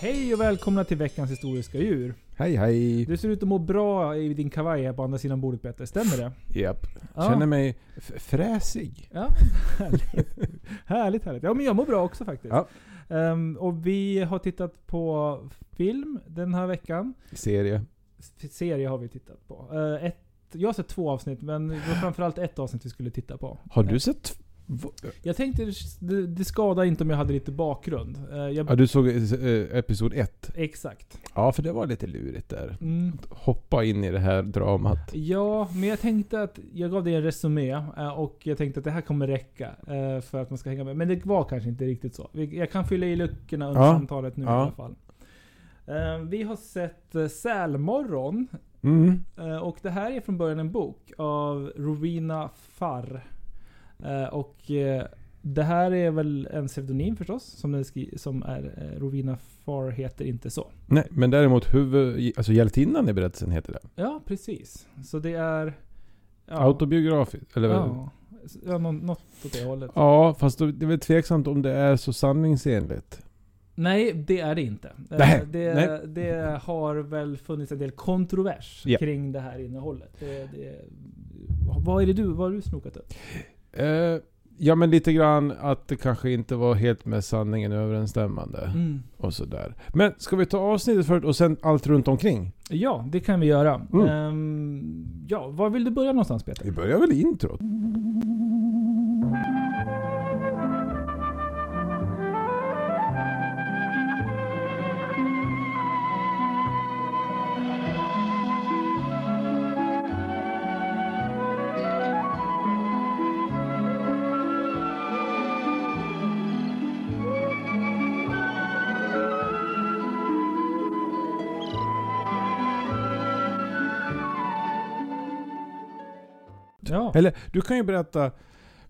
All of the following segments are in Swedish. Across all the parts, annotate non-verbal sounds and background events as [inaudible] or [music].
Hej och välkomna till veckans historiska djur. Hej hej! Du ser ut att må bra i din kavaj här på andra sidan bordet Peter, stämmer det? Japp. Ja. Känner mig fräsig. Ja, härligt. härligt, härligt. Ja men jag mår bra också faktiskt. Ja. Ehm, och vi har tittat på film den här veckan. Serie. S- Serie har vi tittat på. Eh, ett, jag har sett två avsnitt, men det var framförallt ett avsnitt vi skulle titta på. Har Eh, du sett... Jag tänkte, det, det skadar inte om jag hade lite bakgrund. Eh, jag, Ja, du såg eh, episod ett. Exakt. Ja, för det var lite lurigt där. Mm. Hoppa in i det här dramat. Ja, men jag tänkte att jag gav dig en resumé eh, och jag tänkte att det här kommer räcka eh, för att man ska hänga med. Men det var kanske inte riktigt så. Jag kan fylla i luckorna under Ja. samtalet nu i Ja. alla fall. Eh, Vi har sett eh, Sälmorgon. Mm. eh, Och det här är från början en bok av Rowena Farr. Eh, Och eh, det här är väl en pseudonym förstås, som, skri- som är eh, Rowena Farr heter inte så. Nej, men däremot huvud... Alltså hjältinnan i berättelsen heter det. Ja, precis. Så det är... Ja, Autobiografiskt. Eller ja. ja, ja, nå- något åt det hållet. ja, fast det är väl tveksamt om det är så sanningsenligt. Nej, det är det inte. Nej, det, nej. det har väl funnits en del kontrovers Ja. kring det här innehållet. Det, det, vad är det du, vad har du snokat upp? Eh, ja, men lite grann att det kanske inte var helt med sanningen överensstämmande. Mm. Och sådär. Men ska vi ta avsnittet först och sen allt runt omkring? Ja, det kan vi göra. Mm. Ehm, ja, var vill du börja någonstans Peter? Vi börjar väl introt? Eller du kan ju berätta,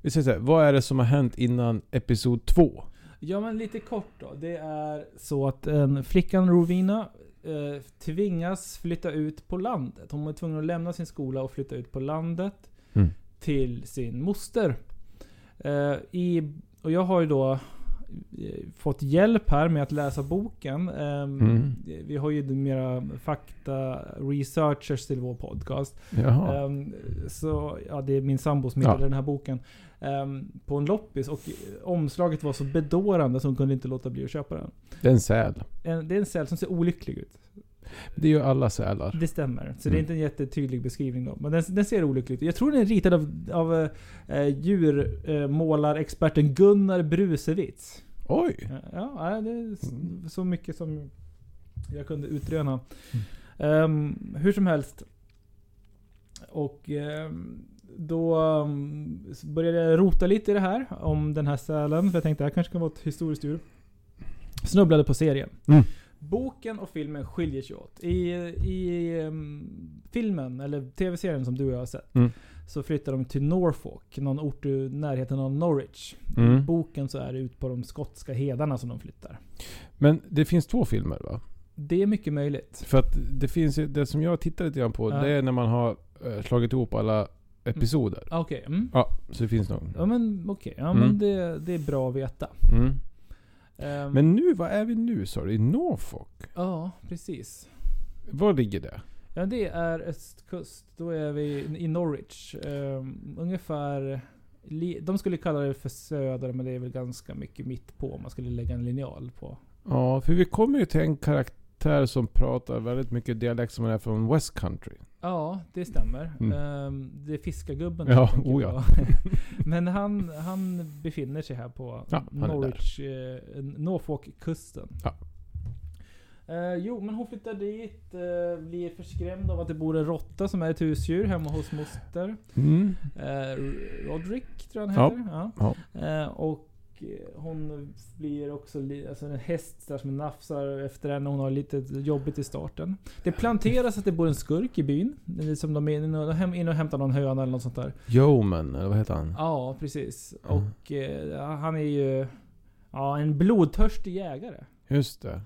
vi säger så här, vad är det som har hänt innan episod två? ja, men lite kort då. Det är så att en flickan Rovina eh, tvingas flytta ut på landet. Hon är tvungen att lämna sin skola och flytta ut på landet. Mm. till sin moster. Eh, i, och jag har ju då eh, fått hjälp här med att läsa boken. Ehm, Mm. Vi har ju mera fakta-researchers till vår podcast. Jaha. Ehm, så ja, det är min sambo som hittade Ja. den här boken. ehm, på en loppis och omslaget var så bedårande så hon kunde inte låta bli att köpa den. Det är en säl. Det är en säl som ser olycklig ut. Det är ju alla sälar. Det stämmer. Så det är Mm. inte en jättetydlig beskrivning då. Men den, den ser olycklig ut. Jag tror den är ritad av, av eh, djurmålarexperten Gunnar Brusewitz. Oj! Ja, det är Mm. så mycket som jag kunde utröna. Ehm, hur som helst. Och ehm, då ehm, började jag rota lite i det här. Om den här sälen. För jag tänkte det här kanske kan vara ett historiskt djur. Snubblade på serien. Mm. Boken och filmen skiljer sig åt. I, i ehm, filmen, eller tv-serien som du och jag har sett. Mm. Så flyttar de till Norfolk, någon ort i närheten av Norwich. I Mm. boken så är det ut på de skotska hedarna som de flyttar. Men det finns två filmer va? Det är mycket möjligt. För att det finns ju, det som jag tittar lite grann på, Ja. det är när man har eh, slagit ihop alla episoder. Okej. Mm. Ja, så det finns nog. Ja men okej. Ja Mm. men det, det är bra att veta. Ehm, Men nu, vad är vi nu sa du? I Norfolk? Ja, precis. Var ligger det? Ja det är östkust. Då är vi i Norwich. Ehm, ungefär... li- De skulle kalla det för söder, men det är väl ganska mycket mitt på om man skulle lägga en linjal på. Ja, för vi kommer ju till en karaktär som pratar väldigt mycket dialekt som är från West Country. Ja, det stämmer. Mm. Ehm, det är fiskargubben Ja, oh ja. [laughs] Men han, han befinner sig här på Ja, Norwich, eh, Norfolk-kusten. Ja. Eh, jo, men hon flyttar dit, eh, blir förskrämd av att det bor en råtta som är ett husdjur hemma hos moster. Mm. Eh, Roderick tror jag han heter. Ja. Ja. Eh, och eh, hon blir också alltså en häst där som nafsar efter henne. Hon har lite jobbigt i starten. Det planteras att det bor en skurk i byn. Som de är inne och, hem- in och hämtar någon höna eller något sånt där. Yeoman, eller vad heter han? Ja, precis. Mm. Och eh, han är ju ja, en blodtörstig jägare. Just det.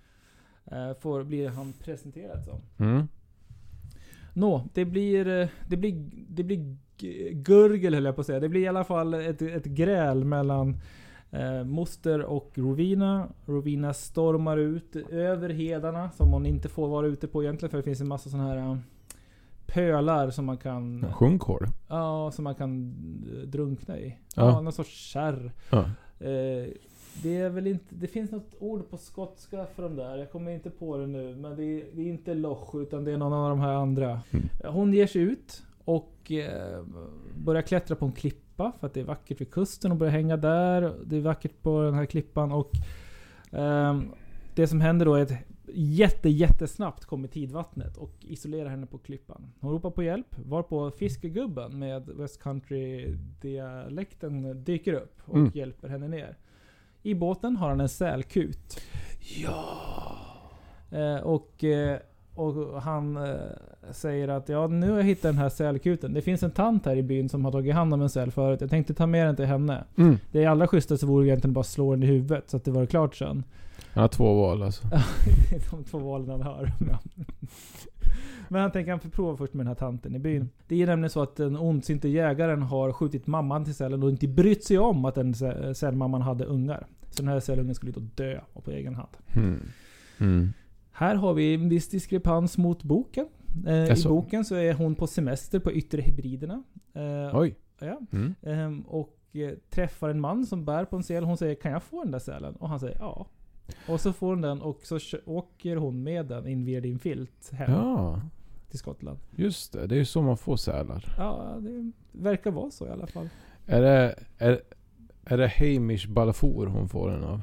Eh, får, blir han presenterad som. Mm. Nå, det blir, eh, det blir, det blir gurgel höll jag på att säga. Det blir i alla fall ett, ett gräl mellan Eh, moster och Rovina. Rovina stormar ut över hedarna som hon inte får vara ute på egentligen för det finns en massa sådana här eh, pölar som man kan... Sjunkhål. Ja, som man kan eh, drunkna i. Ja. Ja, någon sorts kärr. Ja. Eh, det är väl inte... Det finns något ord på skotska för de där. Jag kommer inte på det nu. Men det är, det är inte loch utan det är någon av de här andra. Mm. Hon ger sig ut och eh, börjar klättra på en klippa. För att det är vackert vid kusten och börjar hänga där. Det är vackert på den här klippan och... ehm, det som händer då är att jätte, jättesnabbt kommer tidvattnet och isolerar henne på klippan. Hon ropar på hjälp, varpå fiskegubben med West Country-dialekten dyker upp och Mm. hjälper henne ner. I båten har han en sälkut. Ja. Eh, och, eh, och han eh, säger att ja, nu har jag hittat den här sälkuten. Det finns en tant här i byn som har tagit hand om en säl förut. Jag tänkte ta med den till henne. Mm. Det allra schysstaste vore egentligen bara att slå den i huvudet så att det var klart sen. Han har två val alltså. Det [laughs] är de två valen han har. [laughs] Men han tänker han får prova först med den här tanten i byn. Det är nämligen så att den ondsinte jägaren har skjutit mamman till sälen och inte brytt sig om att den sä- sälmamman hade ungar. Så den här sälungen skulle då dö på egen hand. Mm. Mm. Här har vi en viss diskrepans mot boken. Eh, I boken så är hon på semester på Yttre Hebriderna. Eh, Oj. ja. Mm. Ehm, och eh, träffar en man som bär på en säl. Hon säger 'Kan jag få den där sälen?' Och han säger 'Ja' Och så får hon den och så åker hon med den in via din filt hem Ja, till Skottland. just det. Det är ju så man får sälar. Ja, det verkar vara så i alla fall. Är det, är, är det Hamish Balfour hon får den av?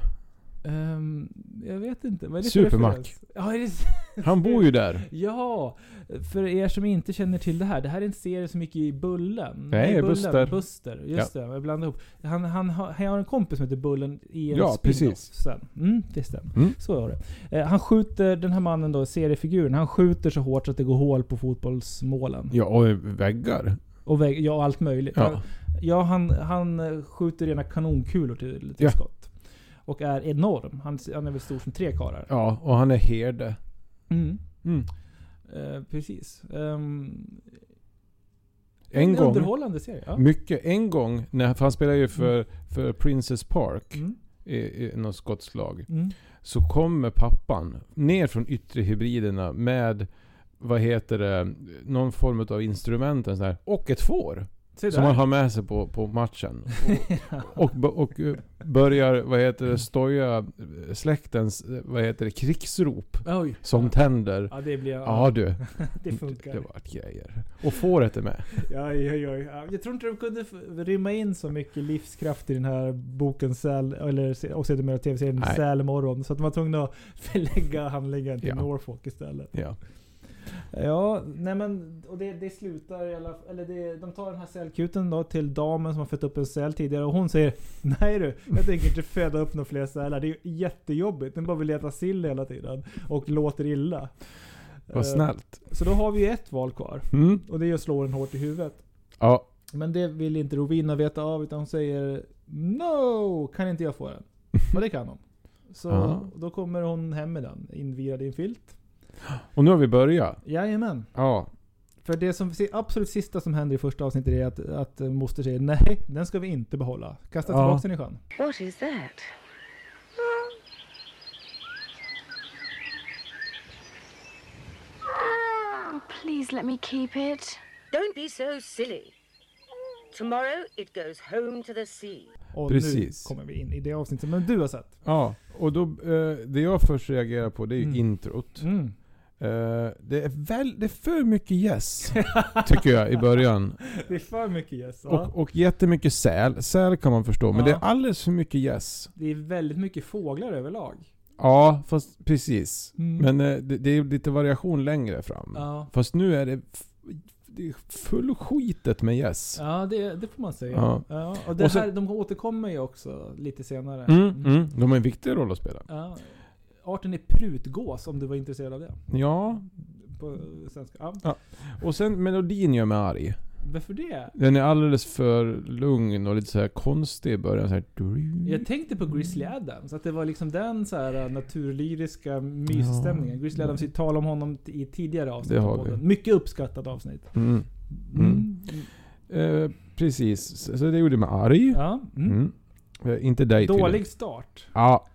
Ehm, jag vet inte. Vad är det för Supermack. referens? Ja, det [laughs] Han bor ju där. Ja! För er som inte känner till det här. Det här är en serie som gick i Bullen. Nej, Bullen, Buster. Buster. Just det, jag blandade ihop. Han, han, har- han har en kompis som heter Bullen i en Ja, precis. sen. Mm, det stämmer. Mm. Så var det. Eh, han skjuter, den här mannen då, seriefiguren, han skjuter så hårt så att det går hål på fotbollsmålen. Ja, och väggar. Och vägg, ja, allt möjligt. Ja. Han, ja, han, han skjuter rena kanonkulor till, till Ja. skott. Och är enorm. Han, han är väl stor som tre karlar. Ja, och han är herde. Mm. Mm. Eh, precis. Ehm, En gång, underhållande serie. Ja. mycket, en gång, när, för han spelar ju för, för Princess Park Mm. i, i något skotsk lag. Mm. Så kommer pappan ner från yttre hybriderna med, vad heter det, någon form av instrument en och ett får. Som man har med sig på, på matchen. [laughs] Och, och, och eh, börjar, vad heter det, stoja eh, släktens, eh, vad heter det, krigsrop. Oj. Som ja. tänder. Ja, det blir... Ja du. [laughs] det funkar. Det vart grejer. Och fåret är med. Ja, oj. Ja, Jag tror inte de kunde rymma in så mycket livskraft i den här boken Säl, eller och sedermera tv-serien. Sälmorgon. Så att de var tvungna att [laughs] förlägga handlingen till Ja. Norfolk istället. Ja. Ja, nej men och det, det slutar i alla eller det, de tar den här sälkuten då till damen som har fött upp en säl tidigare och hon säger Nej du, jag tänker inte föda upp några fler sälar. Det är jättejobbigt. Den bara vill äta sill hela tiden. Och låter illa. Vad Eh, snällt. Så då har vi ett val kvar. Mm. Och det är att slå den hårt i huvudet. Ja. Men det vill inte Rovina veta av utan hon säger No! Kan inte jag få den? [laughs] Och det kan hon. Så Ja. då kommer hon hem med den, invirad i en filt. Och nu har vi börjat. Jajamän. Ja. För det som absolut sista som händer i första avsnittet är att, att moster säger nej, den ska vi inte behålla. Kasta Ja. tillbaka den i sjön. What is that? Please let me keep it. Don't be so silly. Tomorrow it goes home to the sea. Och Precis. nu kommer vi in i det avsnittet som du har sett. Ja. Och då, eh, det jag först reagerar på det är ju Mm. introt. Mm. Eh, det, är väl, det är för mycket yes. [laughs] tycker jag i början. Det är för mycket yes. Ja. Och, och jättemycket säl. Säl kan man förstå. Men Ja. det är alldeles för mycket yes. Det är väldigt mycket fåglar överlag. Ja, fast precis. Mm. Men eh, det, det är lite variation längre fram. Ja, Fast nu är det, det är full skitet med yes. ja det, det får man säga. Ja. Ja. Och det Och så- här, de återkommer ju också lite senare. Mm, mm. De har en viktig roll att spela. Ja. Arten är prutgås om du var intresserad av det. Ja, På svenska. Ja. och sen melodin gör mig arg. Varför det? Den är alldeles för lugn och lite så här konstig i början. Så här. Jag tänkte på Grizzly Adams, att det var liksom den så här äh, naturlyriska mysstämningen. Ja. Grizzly Adams, vi talade om honom i tidigare avsnitt Det av har podden. vi. Mycket uppskattat avsnitt. Mm. Mm. Eh, precis, så det gjorde mig arg. Ja. Mm. Mm. Eh, inte dig Dålig start. Ja,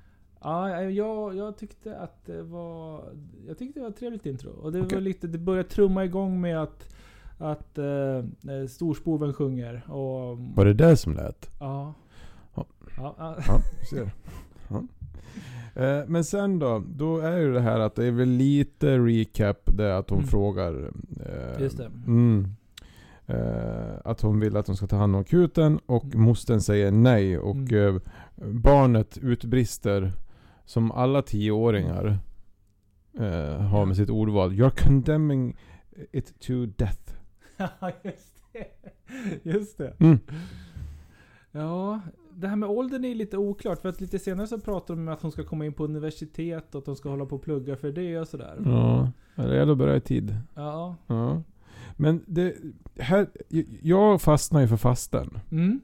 Ja, jag, jag tyckte att det var... Jag tyckte det var ett trevligt intro. Och det Okej. var lite... Det började trumma igång med att... Att eh, eh, storspoven sjunger och... var det det som lät? Ja. Ja. Ja, ja. Ja, ser. Ja. Eh, Men sen då, då är ju det här att det är väl lite recap det att hon Mm. frågar... eh, Just det. Mm, eh, att hon vill att de ska ta hand om akuten och Mm. mostern säger nej och Mm. eh, barnet utbrister som alla tioåringar eh, har med sitt ordval. You're condemning it to death. [laughs] Ja, just det. Just det. Mm. Ja, det här med åldern är lite oklart. För att lite senare så pratar de om att hon ska komma in på universitet och att hon ska hålla på och plugga för det och sådär. Ja, det gäller att börja i tid. Ja. Ja. Men det, här, jag fastnar ju för fasten. Mm.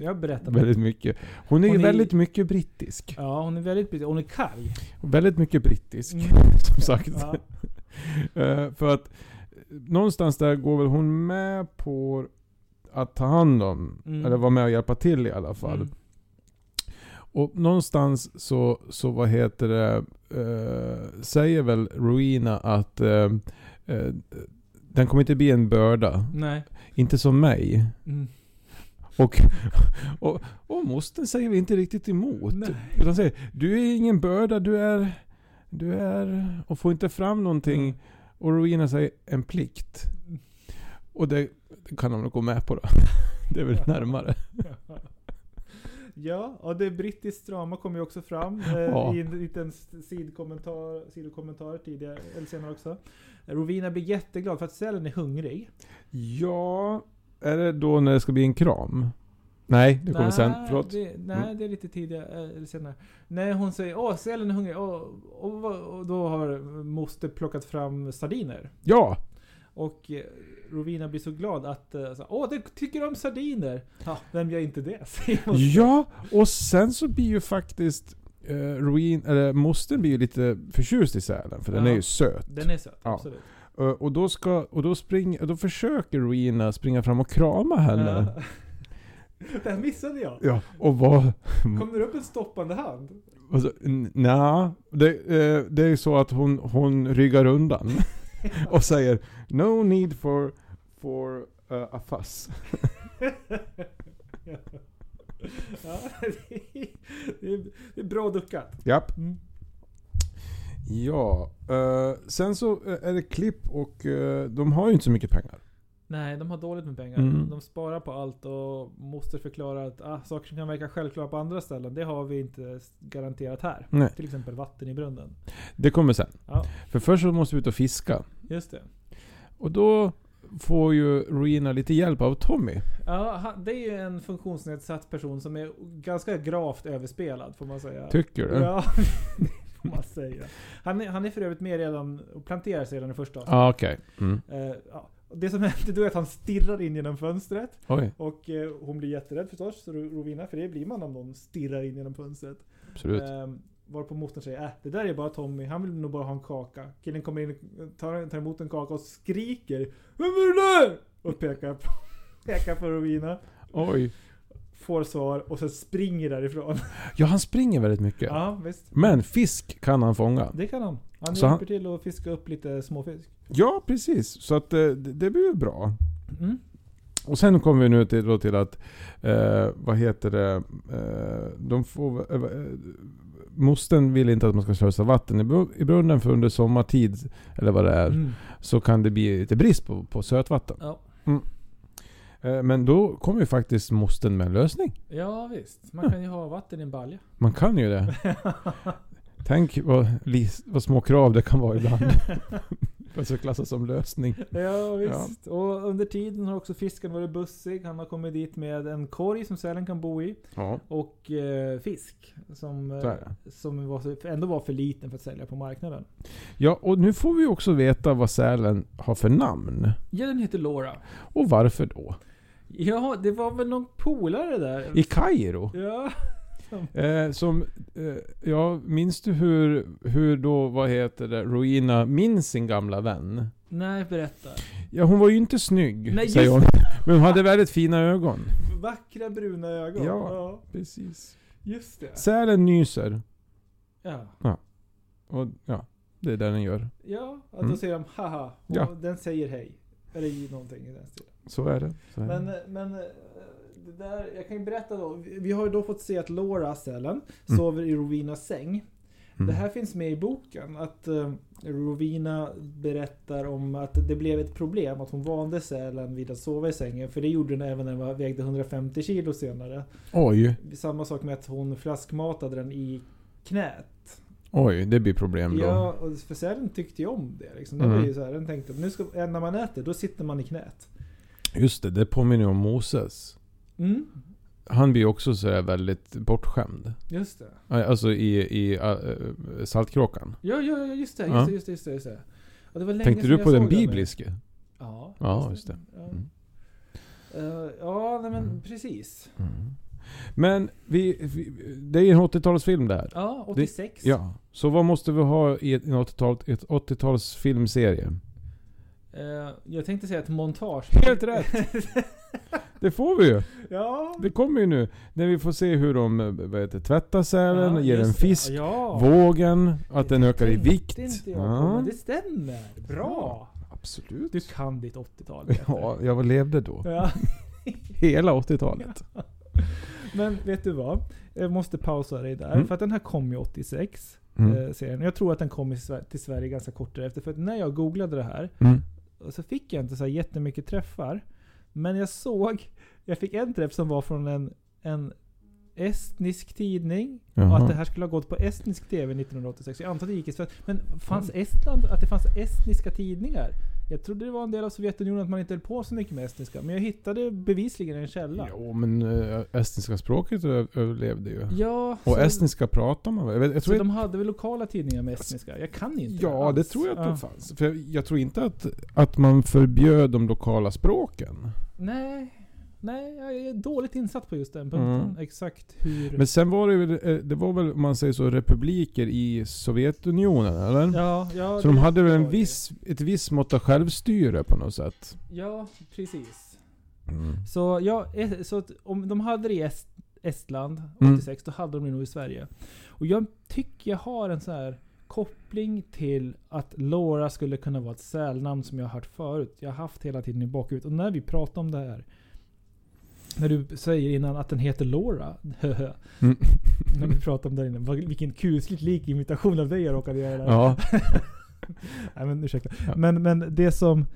Jag berättar. Väldigt mycket. Hon är Hon är- väldigt mycket brittisk. Ja, hon är väldigt brittisk. Hon är karg. Väldigt mycket brittisk. Mm. [laughs] Som sagt. Ja. [laughs] Eh, för att eh, någonstans där går väl hon med på att ta hand om, Mm. eller vara med och hjälpa till i alla fall. Mm. Och någonstans så, så vad heter det, eh, säger väl Ruina att eh, den kommer inte bli en börda. Nej. Inte som mig. Mm. [laughs] Och, och, och mostern säger vi inte riktigt emot. Nej. Utan säger, du är ingen börda, du är, du är, och får inte fram någonting. Mm. Och Rowena säger, en plikt. Och det, det kan de nog gå med på då. [laughs] Det är väl närmare. [laughs] Ja, och det brittiskt drama kommer ju också fram eh, Ja. i en liten sidkommentar, sidokommentar tidigare, eller senare också. Rovina blir jätteglad för att sälen är hungrig. Ja, är det då när det ska bli en kram? Nej, det kommer Nej, sen. Förlåt. Det, nej, Mm. det är lite tidigare, eh, eller senare. Nej, hon säger åh, sälen är hungrig. Och, och, och då har moster plockat fram sardiner. Ja! Och eh, Rovina blir så glad att, eh, åh, du tycker om sardiner? Ja, vem gör inte det? [laughs] Ja, och sen så blir ju faktiskt eh, Ruin, eller mostern blir ju lite förtjust i sälen. För den Ja. är ju söt. Den är söt, Ja. absolut. Eh, Och då, ska, och då, spring, då försöker Ruina springa fram och krama henne. Ja. [laughs] Det här missade jag. Ja, och vad... Kommer det upp en stoppande hand? Och så, n- nja, det, eh, det är så att hon, hon ryggar undan. [laughs] och säger No need for, for uh, a fuss. [laughs] ja, det, är, det, är, det är bra duckat. Japp. Mm. Ja, eh, sen så eh, är det klipp och eh, de har ju inte så mycket pengar. Nej, de har dåligt med pengar. Mm. De sparar på allt och måste förklara att ah, saker som kan verka självklara på andra ställen, det har vi inte garanterat här. Nej. Till exempel vatten i brunnen. Det kommer sen. Ja, För först så måste vi ut och fiska. just det. Och då får ju Ruina lite hjälp av Tommy. Ja, det är ju en funktionsnedsatt person som är ganska gravt överspelad får man säga. Tycker du? Ja, [laughs] får man säga. Han är, han är för övrigt med redan och planterar sig redan i första avsnittet. Ja, okej. Mm. Eh, ja. Det som händer då är att han stirrar in genom fönstret. Oj, Och eh, hon blir jätterädd förstås, Ro- Rovina. För det blir man om någon stirrar in genom fönstret. absolut. Eh, varpå mostern säger äh, det där är bara Tommy, han vill nog bara ha en kaka. Killen kommer in, tar, tar emot en kaka och skriker Vem är det där? Och pekar på, [laughs] pekar på Rovina. Oj. Får svar och sen springer därifrån. [laughs] Ja, han springer väldigt mycket. Ja, visst. Men fisk kan han fånga. Det kan han. Han Så hjälper till att fiska upp lite småfisk. Ja, precis. Så att eh, det, det blir ju bra. Mm. Och sen kommer vi nu till, till att, eh, vad heter det, eh, de får, eh, eh, mostern vill inte att man ska slösa vatten i, i brunnen för under sommartid, eller vad det är, Mm. så kan det bli lite brist på, på sötvatten. Ja. Eh, men då kommer ju faktiskt mostern med en lösning. ja, visst. Man kan ju ha vatten i en balja. [laughs] Man kan ju det. [laughs] Tänk vad, vad små krav det kan vara ibland. [laughs] att ska klassas som lösning. Ja visst. Och under tiden har också fisken varit bussig. Han har kommit dit med en korg som sälen kan bo i. Ja, Och eh, fisk. Som, eh, så som var, så- ändå var för liten för att sälja på marknaden. Ja, och nu får vi också veta vad sälen har för namn. Ja, den heter Laura. Och varför då? Ja, det var väl någon polare där. I Kairo. Ja. Eh, som, eh, ja, minns du hur, hur då, vad heter det, Ruina minns sin gamla vän? Nej, berätta. Ja, hon var ju inte snygg, Nej, säger hon. Men hon hade väldigt fina ögon. Vackra bruna ögon. Ja. Precis. Just det. Sälen nyser. Ja. Och ja, det är det den gör. Ja, att Mm. då säger de haha. Och Ja. den säger hej. Eller någonting i den stilen. Så är det. Så är Men, det. men det där, jag kan ju berätta då. Vi har ju då fått se att Laura, sälen, Mm. sover i Rovinas säng. Mm. Det här finns med i boken. Att uh, Rovina berättar om att det blev ett problem att hon vande sälen vid att sova i sängen. För det gjorde den även när den vägde 150 kilo senare. Oj, Samma sak med att hon flaskmatade den i knät. oj, det blir problem då. Ja, för sälen tyckte ju om det. Liksom. Den, Mm. ju så här, den tänkte att nu ska, när man äter, då sitter man i knät. Just det, det påminner om Moses. Mm, Han blir ju också sådär väldigt bortskämd. just det. Alltså i, i äh, Saltkråkan. Ja, ja, ja just det. Just Ja. det, just det, just det, just det. Och det var länge Tänkte du på den bibliske? Ja, Ja, just det. Ja, Mm. Eh, ja nej, men Mm. precis. Mm. Men vi, vi, det är en 80-talsfilm där. Ja, 86. Ja. Så vad måste vi ha i ett 80-tal, ett 80-tals filmserie? Eh, jag tänkte säga ett montage. Helt rätt! [laughs] Det får vi ju! ja. Det kommer ju nu. När vi får se hur de eh, vad heter, det, tvättar sälen, ja, ger det. fisk, Ja. vågen, att den ökar i vikt. Inte jag på, Ja, men det stämmer. Bra. absolut. Du kan ditt 80-tal. Ja, jag levde då. ja. [laughs] Hela 80-talet. [laughs] Men vet du vad? Jag måste pausa dig där. Mm. För att den här kom ju 86. Mm. Eh, serien. Jag tror att den kom till Sverige ganska kort därefter. För att när jag googlade det här Mm. Och så fick jag inte så här jättemycket träffar. Men jag såg, jag fick en träff som var från en, en estnisk tidning. Och Jaha. att det här skulle ha gått på estnisk TV 1986. Jag antar att det gick i Sverige. Men fanns Estland, att det fanns estniska tidningar? Jag trodde det var en del av Sovjetunionen att man inte höll på så mycket med estniska. Men jag hittade bevisligen en källa. Jo, men äh, estniska språket överlevde ju. Ja, Och så, estniska pratar man väl? Jag, jag så tror de hade väl lokala tidningar med estniska? Jag kan inte Ja, det alls. tror jag att Ja. det fanns. För jag, jag tror inte att, att man förbjöd de lokala språken. Nej, nej, jag är dåligt insatt på just den punkten. Mm. Exakt hur... Men sen var det väl, eh, det var väl om man säger så, republiker i Sovjetunionen, eller? Ja, ja, så de hade väl en viss, ett visst mått av självstyre på något sätt. Ja, precis. Mm. Så, ja, eh, så om de hade det i Est, Estland Mm. 86, då hade de det nog i Sverige. Och jag tycker jag har en så här koppling till att Laura skulle kunna vara ett sälnamn som jag har hört förut. Jag har haft hela tiden i bakhuvudet. Och när vi pratar om det här. När du säger innan att den heter Laura. [laughs] Mm. när vi pratade om det innan. Vilken kusligt lik imitation av dig jag råkade göra där. Ja. [laughs] Nej men ursäkta. Ja. Men, men det som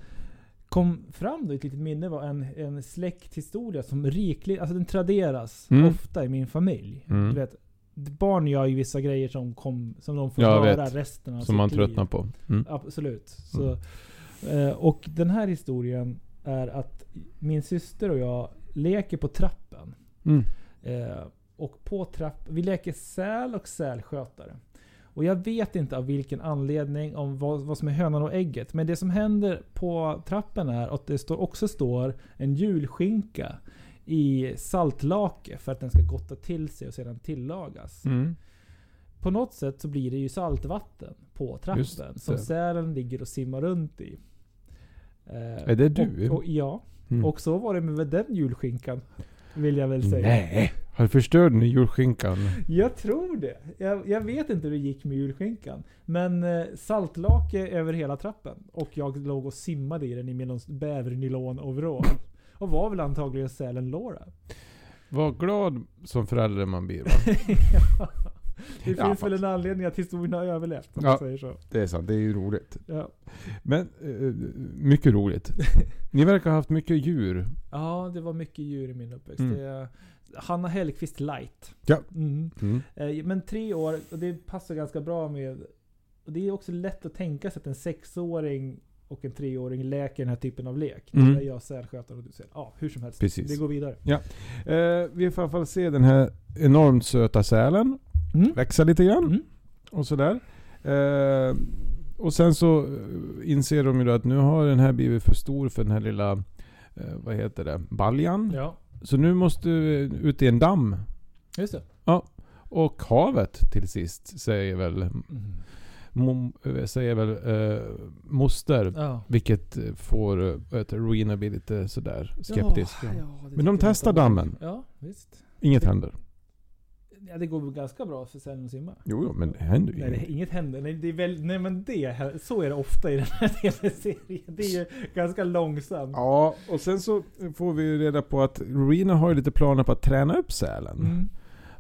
kom fram då i ett litet minne var en, en släkthistoria som rikligt, alltså den traderas Mm. ofta i min familj. Mm. Du vet, barn gör ju vissa grejer som, kom, som de får Jag höra vet. resten av Som sitt man liv. tröttnar på. Mm. Absolut. Så, eh, och den här historien är att min syster och jag leker på trappen. Mm. Eh, och på trapp, vi leker säl och sälskötare. Och jag vet inte av vilken anledning, om vad, vad som är hönan och ägget. Men det som händer på trappen är att det står, också står en julskinka i saltlake för att den ska gotta till sig och sedan tillagas. Mm. På något sätt så blir det ju saltvatten på trappen som sälen ligger och simmar runt i. Eh, Är det du? Och, och, ja. Mm. Och så var det med den julskinkan. Vill jag väl säga. Nej! Har du förstört den julskinkan? Jag tror det. Jag, jag vet inte hur det gick med julskinkan. Men eh, saltlake över hela trappen. Och jag låg och simmade i den i min bävernylon-overall. Och var väl antagligen sälen Laura. Vad glad som förälder man blir va? [laughs] [laughs] ja. Det Ja, finns väl fast- en anledning att historien har överlevt. Om Ja. säger så. Det är sant, det är ju roligt. Ja. Men, eh, mycket roligt. [laughs] Ni verkar ha haft mycket djur. ja, det var mycket djur i min uppväxt. Mm. Det Hanna Hellqvist light. Ja. Mm. Mm. Eh, Men tre år, och det passar ganska bra med... Och det är också lätt att tänka sig att en sexåring och en treåring leker den här typen av lek. Mm. Där jag sälskötare och du säl. Ja, hur som helst. Precis. Vi går vidare. Eh, vi får i alla fall se den här enormt söta sälen Mm. växa lite grann. Mm. Och sådär. Eh, och sen så eh, inser de ju då att nu har den här blivit för stor för den här lilla, eh, vad heter det, baljan. Ja, Så nu måste vi ut i en damm. just det. Och havet till sist säger väl Mm. mom, eh, säger väl eh, moster. Ja. Vilket eh, får eh, heter, det, Rowena bli lite sådär skeptisk. Ja, ja, Men de testar dammen. Ja, visst. Inget händer. Ja, det går ganska bra för Sälen att simma. Jo, jo, men det händer ju Nej, inget. inget händer. Nej, det är väl, nej men det, så är det ofta i den här [laughs] tv-serien. Det är ju ganska långsamt. Ja, och sen så får vi reda på att Rowena har ju lite planer på att träna upp sälen. Mm.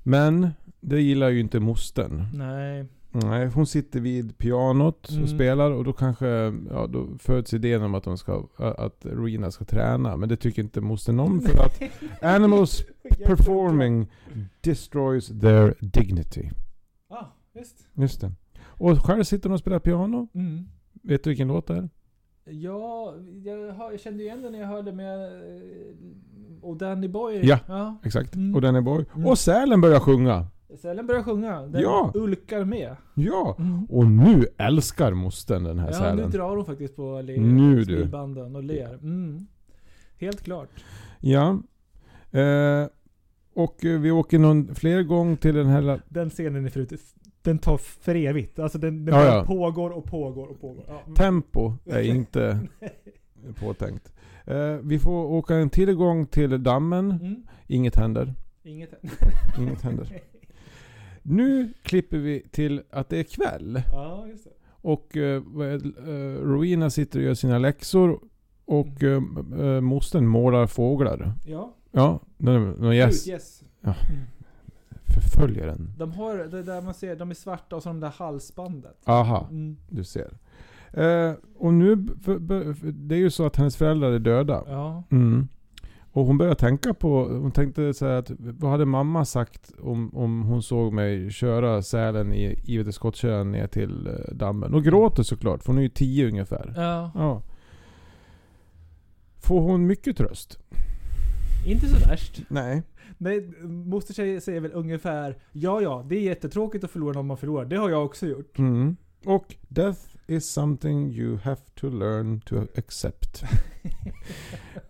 Men det gillar ju inte mostern. Nej. Nej, hon sitter vid pianot Mm. och spelar och då kanske, ja då föds idén om att de ska, att Rowena ska träna. Men det tycker inte mostern om för att [laughs] animals performing destroys their dignity. Ja, visst. Just det. Och själv sitter hon och spelar piano. Mm. Vet du vilken låt det är? Ja, jag, har, jag kände igen den när jag hörde med... eh, Och Danny Boy. Ja. ja. Exakt. Mm. Och är boy. Mm. Och sälen börjar sjunga. Sälen börjar sjunga. Den Ja. ulkar med. Ja. Mm. Och nu älskar mostern den här Ja, sälen. nu drar hon faktiskt på le- Nu du. smilbanden och ler. Mm. Helt klart. Ja. Eh, och vi åker någon fler gång till den här... la- Den scenen är förut, den tar för evigt. Alltså den, den Ja, ja. pågår och pågår och pågår. Ja. mm. Tempo är [laughs] inte påtänkt. Eh, vi får åka en till gång till dammen. Mm. Inget händer. Inget Inget händer. [laughs] Nu klipper vi till att det är kväll. Ja, just det. Och eh, eh, Rowena sitter och gör sina läxor. Och eh, eh, mostern målar fåglar. Ja. Ja, någon, någon yes. Ja. Mm. Förföljaren. De har det där man ser, de är svarta och så de där halsbandet. Aha, Mm. du ser. Eh, och nu, för, b- för, det är ju så att hennes föräldrar är döda. Ja. Mm. Och hon börjar tänka på, hon tänkte så att vad hade mamma sagt om, om hon såg mig köra sälen i IVT Skottkärran ner till eh, dammen? Och gråter såklart, för hon är ju tio ungefär. Ja. Ja. Får hon mycket tröst? Inte så värst. Nej. Nej, moster säger väl ungefär Ja, ja, det är jättetråkigt att förlora någon man förlorar. Det har jag också gjort. Mm. Och death is something you have to learn to accept. [laughs]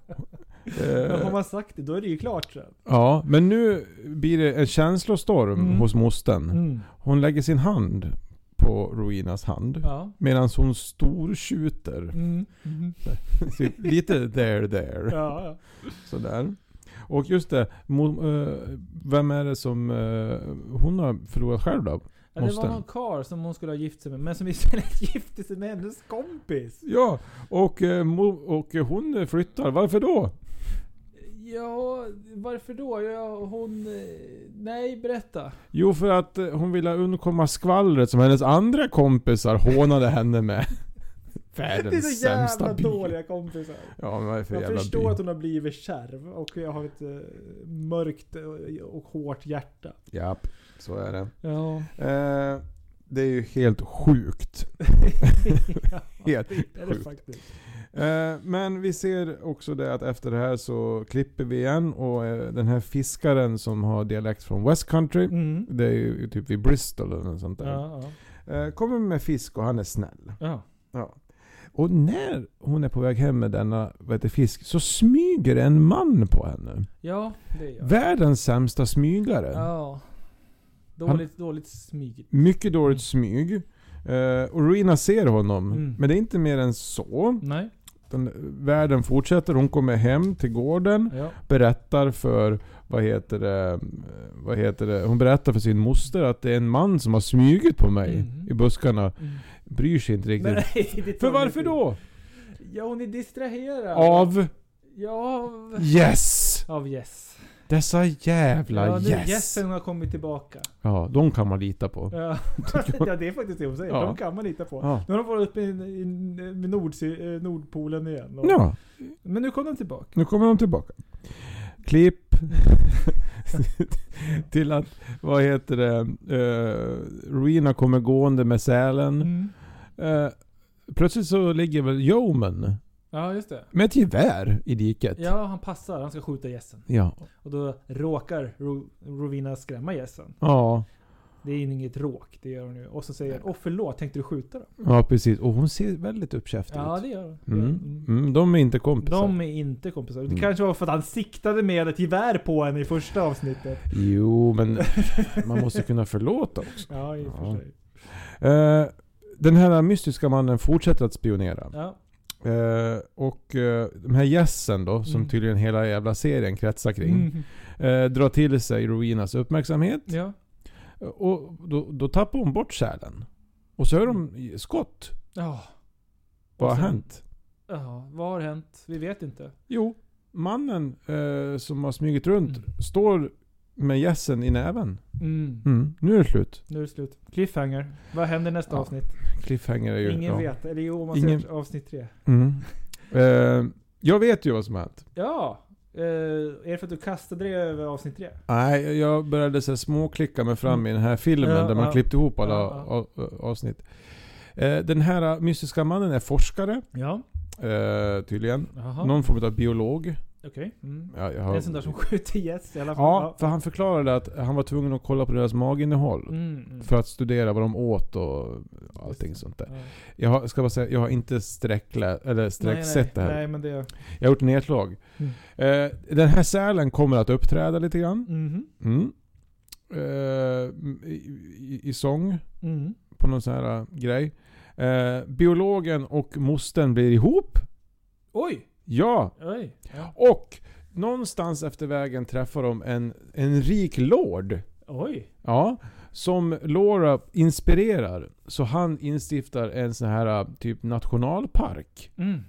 Men har Eh, man sagt det, då är det ju klart sen. ja, men nu blir det en känslostorm Mm. hos mostern. Mm. Hon lägger sin hand på Rowenas hand. Ja. Medan hon stortjuter. Mm. Mm. [laughs] Lite there there. Ja, ja. Sådär. Och just det, eh, vem är det som eh, hon har förlorat själv då? Ja, det var någon karl som hon skulle ha gift sig med, men som istället [laughs] gifte sig med hennes kompis. Ja, och, eh, och hon flyttar. Varför då? Ja, varför då? Ja, hon... eh, Nej, berätta. Jo, för att eh, hon ville undkomma skvallret som hennes andra kompisar hånade henne med. [laughs] Det är Världens så jävla sämsta by. dåliga kompisar. Ja, men är för Jag jävla förstår by? att hon har blivit kärv och jag har ett eh, mörkt och hårt hjärta. Japp, så är det. Ja. Eh, det är ju helt sjukt. [laughs] [laughs] Helt det är det sjukt. faktiskt. Eh, men vi ser också det att efter det här så klipper vi igen och eh, den här fiskaren som har dialekt från West Country. Mm. Det är ju typ vid Bristol eller något sånt där. Ja, ja. Eh, kommer med fisk och han är snäll. ja. Ja. Och när hon är på väg hem med denna vad heter, fisk så smyger en man på henne. ja, det jag. Världens sämsta smygare. Ja. Dåligt, dåligt smyg. Mycket dåligt smyg. Eh, och Rowena ser honom. Mm. Men det är inte mer än så. Nej. Den, världen fortsätter. Hon kommer hem till gården. Ja. Berättar för, vad heter det, vad heter det, hon berättar för sin moster att det är en man som har smugit på mig Mm. i buskarna. Mm. Bryr sig inte riktigt. Nej, [laughs] för varför då? Ja, hon är distraherad. Av Ja, av... yes! Av yes. Dessa jävla ja, nu yes! Yessen har kommit tillbaka. Ja, de kan man lita på. Ja. [laughs] ja, det är faktiskt det hon säger. Ja. De kan man lita på. Ja. Nu har de varit uppe i, i, i Nordsy, eh, Nordpolen igen. Och, Ja, Men nu kom de tillbaka. nu kommer de tillbaka. Klipp [laughs] till att, vad heter det, uh, Rowena kommer gående med sälen. Mm. Eh, plötsligt så ligger väl Yeoman Ja, just det. med ett gevär i diket. Ja, han passar. Han ska skjuta gässen. Ja. Och då råkar Ro- Rowena skrämma gässen. Ja, Det är inget råk, det gör hon ju. Och så säger han, åh förlåt, tänkte du skjuta då? ja precis. Och hon ser väldigt uppkäftig Ja, ut. det gör hon. Mm. Mm. De är inte kompisar. De är inte kompisar. Det Mm. kanske var för att han siktade med ett gevär på henne i första avsnittet. Jo, men man måste kunna förlåta också. [laughs] Ja, i och för Ja. sig. Eh, Den här mystiska mannen fortsätter att spionera. Ja. Eh, och eh, de här gässen då, som Mm. tydligen hela jävla serien kretsar kring, Mm. eh, drar till sig Rowenas uppmärksamhet. Ja. Och då, då tappar hon bort sälen. Och så hör de skott. Ja. Vad har sen- hänt? Ja, vad har hänt? Vi vet inte. Jo, mannen som har smugit runt Mm. står med gässen i näven. Mm. Mm, nu är det slut. Nu är det slut. Cliffhanger. Vad händer nästa Ja, avsnitt? Cliffhanger är ju... Ingen ja. vet. Eller jo, man Ingen- ser avsnitt tre. Mm. Eh, jag vet ju vad som har hänt. Ja. Eh, är det för att du kastade dig över avsnitt tre? Nej, jag började så småklicka mig fram Mm. i den här filmen Ja, där man ja. klippte ihop alla Ja, avsnitt. Eh, den här mystiska mannen är forskare, Ja. eh, tydligen. Jaha. Någon form av biolog. Okej. Mm. Ja, jag Det är har... en sån där som skjuter gäss i alla fall. Ja, för han förklarade att han var tvungen att kolla på deras maginnehåll. Mm, mm. För att studera vad de åt och allting sånt där. Ja. Jag har, ska bara säga, jag har inte sträcklä, eller sträcksett det här. Nej, men det... Jag har gjort nedslag. Mm. Eh, den här sälen kommer att uppträda lite grann. Mhm. Mm. Eh, i, i, sång, Mm. på någon sån här uh, grej. Eh, biologen och mostern blir ihop. Oj! Ja! Oj! Och någonstans efter vägen träffar de en, en rik lord. Oj! Ja. Som Laura inspirerar. Så han instiftar en sån här uh, typ nationalpark. Mm.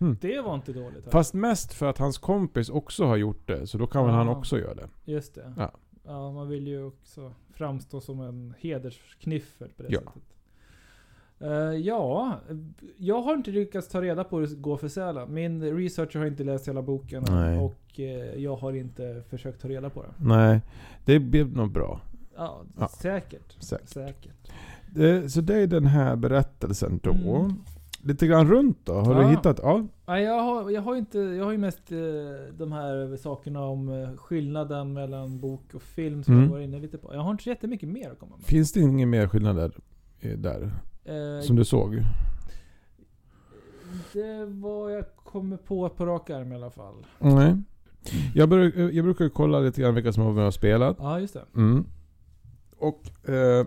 Mm. Det var inte dåligt. Fast mest för att hans kompis också har gjort det. Så då kan väl han också göra det. Just det. Ja. Ja, man vill ju också framstå som en hederskniffel på det Ja. sättet. Eh, ja, jag har inte lyckats ta reda på hur det går för Sälen. Min researcher har inte läst hela boken Nej. och eh, jag har inte försökt ta reda på det. Nej, det blev nog bra. Ja, Ja. säkert. Säkert. Säkert. Det, så det är den här berättelsen då. Mm. Lite grann runt då? Har Ja. du hittat? Ja. Nej, jag har, jag har inte, jag har ju mest de här sakerna om skillnaden mellan bok och film som Mm. jag var inne lite på. Jag har inte så jättemycket mer att komma med. Finns det ingen mer skillnad där? där Eh, som du såg? Det var jag kommer på på rak arm i alla fall. Nej. Jag, bör, jag brukar kolla lite grann vilka som har spelat. Ja, just det. Mm. Och eh,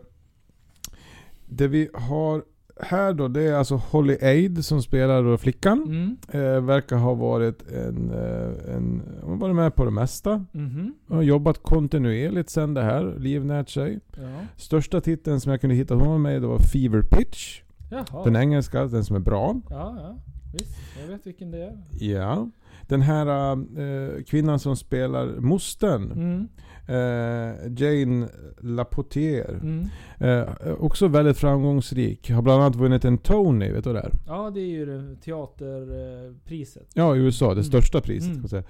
det vi har här då, det är alltså Holly Aid som spelar då flickan. Mm. Eh, verkar ha varit en, eh, en... Hon har varit med på det mesta. Mhm. Hon har jobbat kontinuerligt sen det här livnärt sig. Ja. Största titeln som jag kunde hitta hon var med i det var Fever Pitch. Jaha. Den engelska, den som är bra. Ja, ja. Visst. Jag vet vilken det är. Ja. Den här eh, kvinnan som spelar mostern, Mm. Eh, Jane Lapotier. Mm. Eh, också väldigt framgångsrik. Har bland annat vunnit en Tony, vet du det är? Ja, det är ju teaterpriset. Ja, i USA. Det Mm. största priset. Mm. Säga.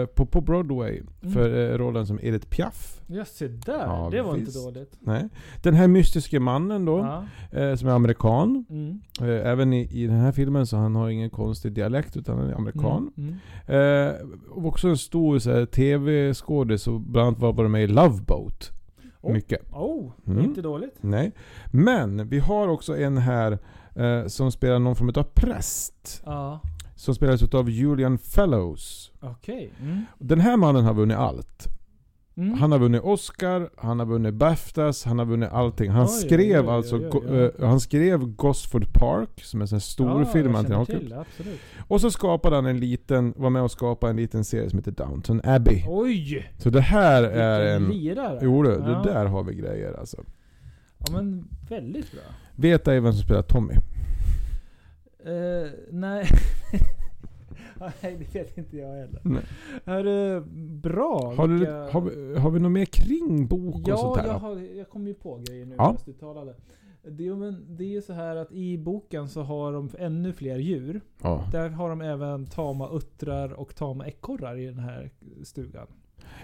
Eh, på, på Broadway. Mm. För rollen som Edith Piaf. Ja, se där. Ja, det var visst. inte dåligt. Nej. Den här mystiske mannen då, Ja. som är amerikan. Mm. Även i, i den här filmen så han har ingen konstig dialekt utan han är amerikan. Mm. Och också en stor TV-skådis bland annat var bara med i Love Boat. Oh. Mycket. Oh, Mm. inte dåligt. Nej. Men vi har också en här eh, som spelar någon form av präst. Ja. Som spelas av Julian Fellows. Okej. Mm. Den här mannen har vunnit allt. Mm. Han har vunnit Oscar, han har vunnit Baftas, han har vunnit allting. Han Oj, skrev oj, oj, alltså, oj, eh, han skrev Gosford Park, som är en stor ja, film. han till, absolut. Och så skapade han en liten, var med och skapade en liten serie som heter Downton Abbey. Oj! Så det här är en... lirare. Jo du, ja. det där har vi grejer alltså. Ja men väldigt bra. Vet ej vem som spelar Tommy? Eh, nej. [laughs] [laughs] nej, det vet inte jag heller. Nej. Hörru, bra. Har, du, vilka- har, vi, har vi något mer kring bok och Ja, sånt här? jag, då? har, jag kom ju på grejer nu Ja. du talade. Det, men det är ju så här att i boken så har de ännu fler djur. Ja. Där har de även tama uttrar och tama ekorrar i den här stugan.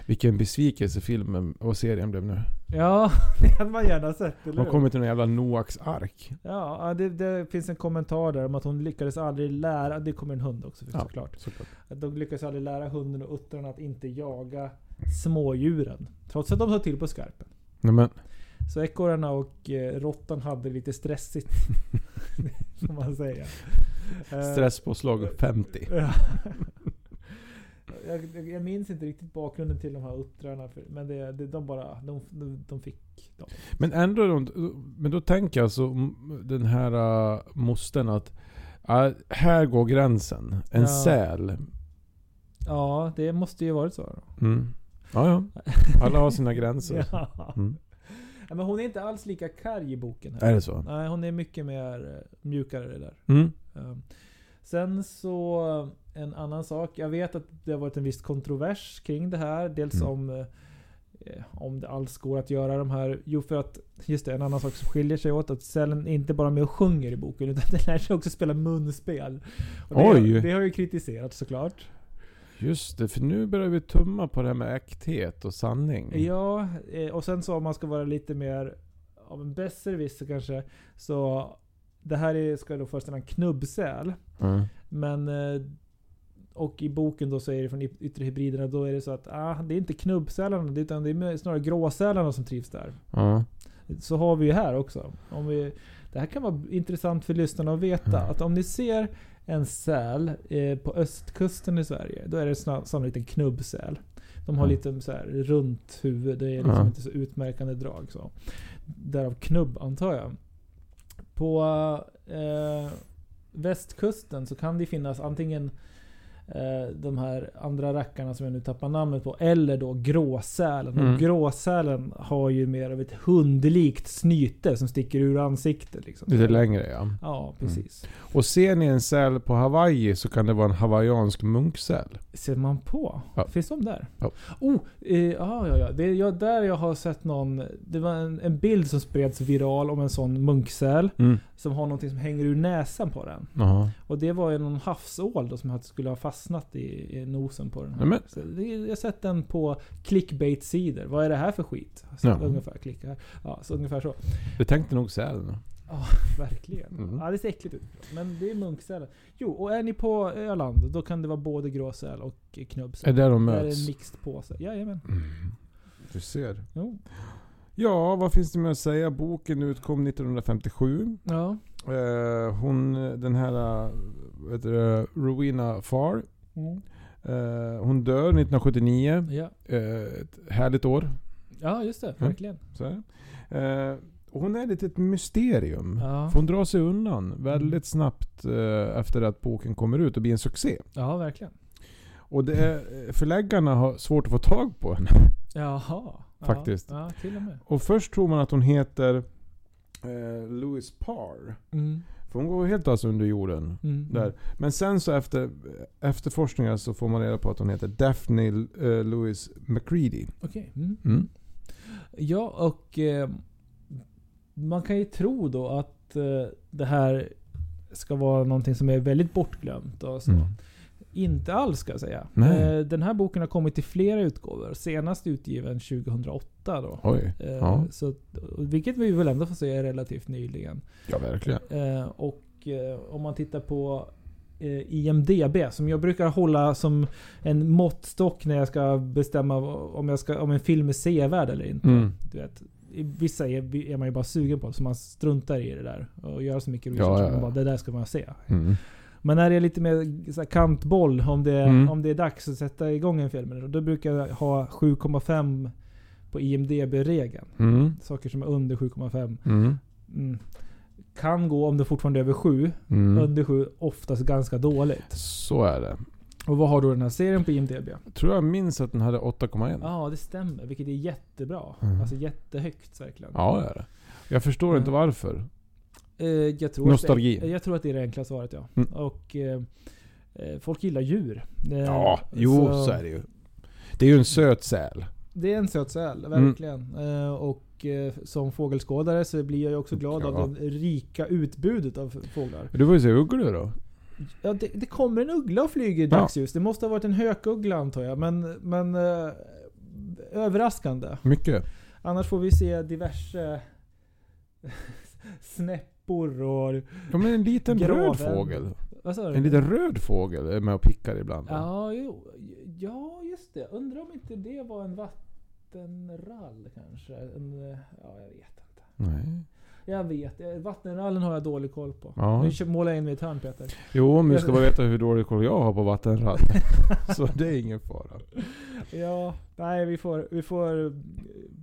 Vilken besvikelse filmen och serien blev nu. Ja, [laughs] det hade man gärna sett, eller Man kommer till någon jävla Noaks ark. Ja, det, det finns en kommentar där om att hon lyckades aldrig lära, det kommer en hund också Ja. såklart. Såklart. Att de lyckades aldrig lära hunden och uttrarna att inte jaga smådjuren. Trots att de tar till på skarpen. Nej, men, Så ekorrarna och eh, råttan hade lite stressigt. [laughs] [laughs] får man säga. Eh, stresspåslag 50. Ja. jag, jag, minns inte riktigt bakgrunden till de här uttrarna. Men det, det, de bara, de, de, de fick dem. Men ändå, de- men då tänker jag så, den här uh, mostern att uh, här går gränsen. En Ja. säl. Ja, det måste ju varit så. Mm. Ja, ja. Alla har sina gränser. [laughs] Ja. Mm. Ja, men hon är inte alls lika karg i boken. Här. Är det så? Nej, hon är mycket mer eh, mjukare där. Mm. Um, Sen så, en annan sak. Jag vet att det har varit en viss kontrovers kring det här. Dels Mm. om eh, om det alls går att göra de här. Jo, för att just det, en annan sak som skiljer sig åt. Att Sälen är inte bara med och sjunger i boken. Utan [laughs] den lär sig också spela munspel. Och det, Oj. Det har ju kritiserats såklart. Just det, för nu börjar vi tumma på det här med äkthet och sanning. Ja, eh, och sen så om man ska vara lite mer av en besserwisser kanske. Så det här är, ska då föreställa en knubbsäl. Mm. Men... Och i boken då så är det från yt- yttre hybriderna, då är det så att ah, det är inte knubbsälarna, utan det är snarare gråsälarna som trivs där. Ja. Så har vi ju här också. Om vi, det här kan vara intressant för lyssnarna att veta. Mm. Att om ni ser en säl eh, på östkusten i Sverige, då är det sannolikt en knubbsäl. De har Mm. lite så här runt huvud, det är liksom Ja. inte så utmärkande drag. Så. Därav knubb antar jag. På eh, västkusten så kan det finnas antingen de här andra rackarna som jag nu tappar namnet på. Eller då gråsälen. Mm. Och gråsälen har ju mer av ett hundlikt snyte som sticker ur ansiktet. Liksom. Lite längre ja. Ja, precis. Och ser ni en säl på Hawaii så kan det vara en hawaiiansk munksäl. Ser man på? Ja. Finns de där? Ja. Oh, eh, ja, ja, ja. Det är där jag har sett någon... Det var en, en bild som spreds viral om en sån munksäl. Mm. Som har någonting som hänger ur näsan på den. Jaha. Och det var ju någon havsål då som skulle ha fastnat i, i nosen på den här. Men- Så jag har sett den på clickbait-sidor. Vad är det här för skit? Så Ja. Ungefär, klicka här. Ja, så ungefär så. Det tänkte nog sälen. Ja, verkligen. Mhm. Ja, det ser äckligt ut. Men det är munksälen. Jo, och är ni på Öland, då kan det vara både gråsäl och knubbsäl. Är det de Det är möts? en mixed påse. Jajamän. Mm. Du ser. Jo. Ja, vad finns det med att säga? Boken utkom 1957. Ja. Eh, hon, den här, eh, vet du, Rowena Farr. Mm. Eh, hon dör 1979. Ja. Eh, ett härligt år. ja, just det. Mm. Verkligen. Och hon är lite ett mysterium. Ja. För hon drar sig undan väldigt snabbt eh, efter att boken kommer ut och blir en succé. Ja, verkligen. Och det är, förläggarna har svårt att få tag på henne. Jaha. Faktiskt. Ja, till och med. Och först tror man att hon heter eh, Louis Parr. Mm. För hon går helt alltså under jorden. Mm. Där. Men sen så efter efterforskningar så får man reda på att hon heter Daphne eh, Louis McCready. Okej. Mm. Mm. Ja, och eh, man kan ju tro då att eh, det här ska vara någonting som är väldigt bortglömt. Och så. Inte alls ska jag säga. Nej. Eh, den här boken har kommit i flera utgåvor. Senast utgiven 2008 då. Oj. Eh, Ja. så, vilket vi väl ändå får säga är relativt nyligen. Ja, verkligen. Eh, och om man tittar på IMDB, som jag brukar hålla som en måttstock när jag ska bestämma om, jag ska, om en film är sevärd eller inte. Mm. Du vet, vissa är, är man ju bara sugen på, så man struntar i det där. Och gör så mycket research. ja, Ja, ja. Bara, det där ska man se. Mm. Men när det är lite mer så här kantboll, om det, Mm. om det är dags att sätta igång en film. Då brukar jag ha 7,5 på IMDB-regeln. Mm. Saker som är under 7,5. Mm. Mm. Kan gå om det fortfarande är över 7. Mm. Under 7 oftast ganska dåligt. Så är det. Och vad har då den här serien på IMDB? Jag tror jag minns att den hade 8,1. Ja, det stämmer. Vilket är jättebra. Mm. Alltså jättehögt verkligen. Ja, det är det. Jag förstår Mm. inte varför. Eh, jag tror Nostalgi. Att det, jag tror att det är det enkla svaret ja. Mm. Och eh, eh, folk gillar djur. Ja, jo så, är det ju. Det är ju en söt säl. Det är en söt säl, Mm. verkligen. Eh, och eh, som fågelskådare så blir jag ju också glad Ja. av det rika utbudet av fåglar. Du får ju se ugglor då. Ja, det, det kommer en uggla och flyger i Ja. dagsljus. Det måste ha varit en hökuggla antar jag. Men, men överraskande. Mycket. Annars får vi se diverse [laughs] snäppor och... Ja men en liten Graven. röd fågel. En liten röd fågel är med och pickar ibland. Ja, jo, ja, just det. Undrar om inte det var en vattenrall kanske? En, ja, jag vet inte. Nej. Jag vet. Vattenrallen har jag dålig koll på. Ja. Nu målar jag in mig i ett hörn Peter. Jo, men du ska bara veta hur dålig koll jag har på vattenrall. [laughs] Så det är ingen fara. Ja, nej vi får, vi får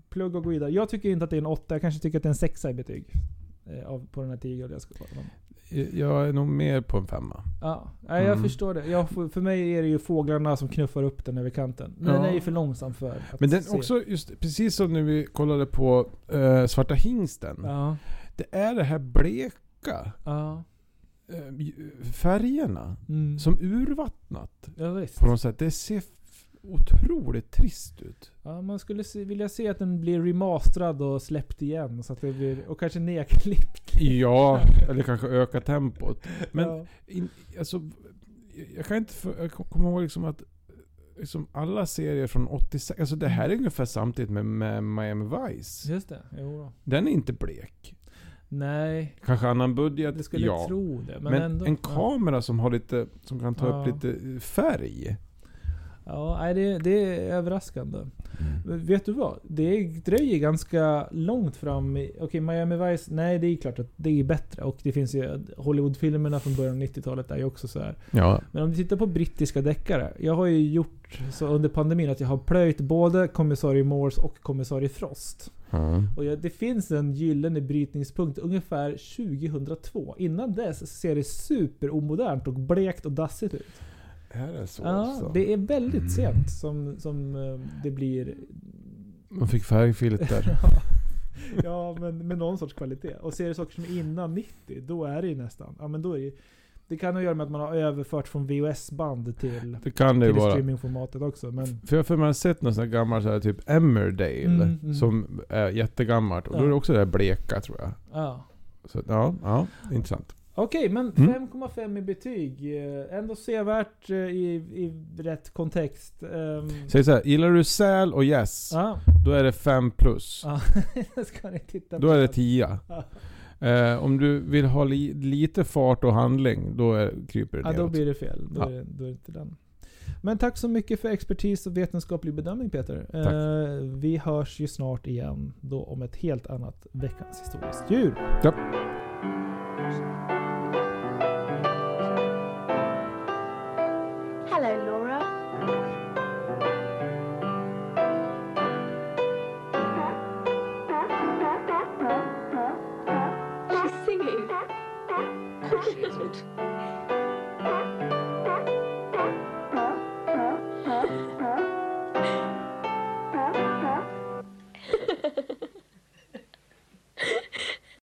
plugga och gå vidare. Jag tycker inte att det är en åtta. Jag kanske tycker att det är en sexa i betyg. Eh, Av, på den här 10 jag ska prata om. Jag är nog mer på en femma. Ja, jag Mm. förstår det. Jag, för mig är det ju fåglarna som knuffar upp den över kanten. Men den Ja. är ju för långsam för att Men den se. också, just precis som när vi kollade på eh, Svarta Hingsten. Ja, Det är det här bleka ja. eh, färgerna Mm. som urvattnat ja visst. på något sätt. Det ser otroligt trist ut. Ja, man skulle se, vilja se att den blir remasterad och släppt igen. Så att det blir, och kanske nedklippt. Ja, eller kanske öka tempot. Men ja. in, alltså, jag kan inte jag kommer ihåg liksom att liksom alla serier från 86, alltså det här är ungefär samtidigt med, med Miami Vice. Just det, jo. Den är inte blek. Nej, Kanske annan budget, det skulle ja. tro det. Men, Men, ändå. en ja. kamera som har lite, som kan ta Ja. upp lite färg. Ja, nej, det, det är överraskande. Men Vet du vad? Det dröjer ganska långt fram i... Okej, Miami Vice, nej det är klart att det är bättre. Och det finns ju Hollywoodfilmerna från början av 90-talet är ju också så här. Ja. Men om du tittar på brittiska deckare. Jag har ju gjort så under pandemin att jag har plöjt både Kommissarie Morse och Kommissarie Frost. ja. Och jag, det finns en gyllene brytningspunkt ungefär 2002. Innan dess ser det superomodernt och blekt och dassigt ut. Är det så? Ja, alltså? det är väldigt sent som, som eh, det blir... Man fick färgfilter. [laughs] ja, men med någon sorts kvalitet. Och ser du saker som är innan 90, då är det ju nästan... Ja, men då är det, ju- det kan ha att göra med att man har överfört från VHS-band till, Det kan det till vara. streamingformatet också. Men För jag har för mig sett någon sån här gammal så här, typ Emmerdale. Mm, mm. Som är jättegammalt. Och då Ja. är det också det där bleka tror jag. ja. Så ja, ja intressant. Okej, men Mm. 5,5 i betyg. Eh, Ändå sevärt eh, i, i rätt kontext. Um, Säg så här, gillar du säl och gäss, ja, då är det 5 plus. ja. [laughs] ska ni titta. Då är det den. 10. Ja. Eh, om du vill ha li, lite fart och handling, då är, kryper det då neråt. blir det fel. Då, är, det- då är det inte den. Men tack så mycket för expertis och vetenskaplig bedömning Peter. Eh, vi hörs ju snart igen då om ett helt annat veckans historiskt djur. Ja.